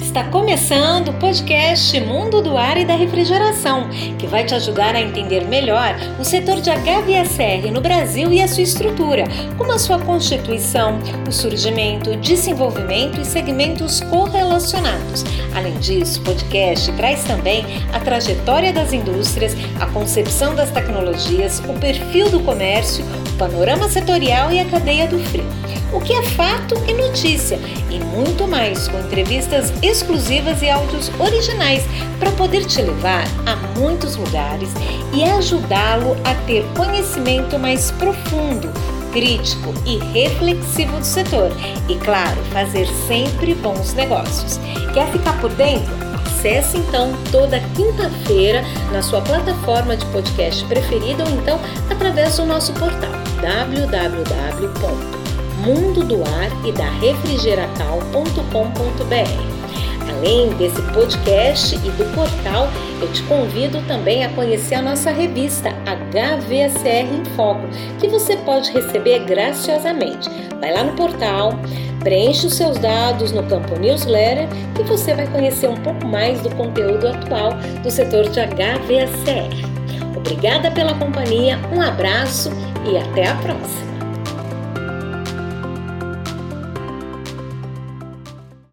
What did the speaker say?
Está começando o podcast Mundo do Ar e da Refrigeração, que vai te ajudar a entender melhor o setor de HVSR no Brasil e a sua estrutura, como a sua constituição, o surgimento, desenvolvimento e segmentos correlacionados. Além disso, o podcast traz também a trajetória das indústrias, a concepção das tecnologias, o perfil do comércio, panorama setorial e a cadeia do frio o que é fato e notícia, e muito mais, com entrevistas exclusivas e áudios originais para poder te levar a muitos lugares e ajudá-lo a ter conhecimento mais profundo, crítico e reflexivo do setor e, claro, fazer sempre bons negócios. Quer ficar por dentro? Acesse então toda quinta-feira na sua plataforma de podcast preferida ou então através do nosso portal www mundo do ar e da. Além desse podcast e do portal, eu te convido também a conhecer a nossa revista HVSR em Foco, que você pode receber graciosamente. Vai lá no portal, preenche os seus dados no campo newsletter e você vai conhecer um pouco mais do conteúdo atual do setor de HVSR. Obrigada pela companhia, um abraço e até a próxima!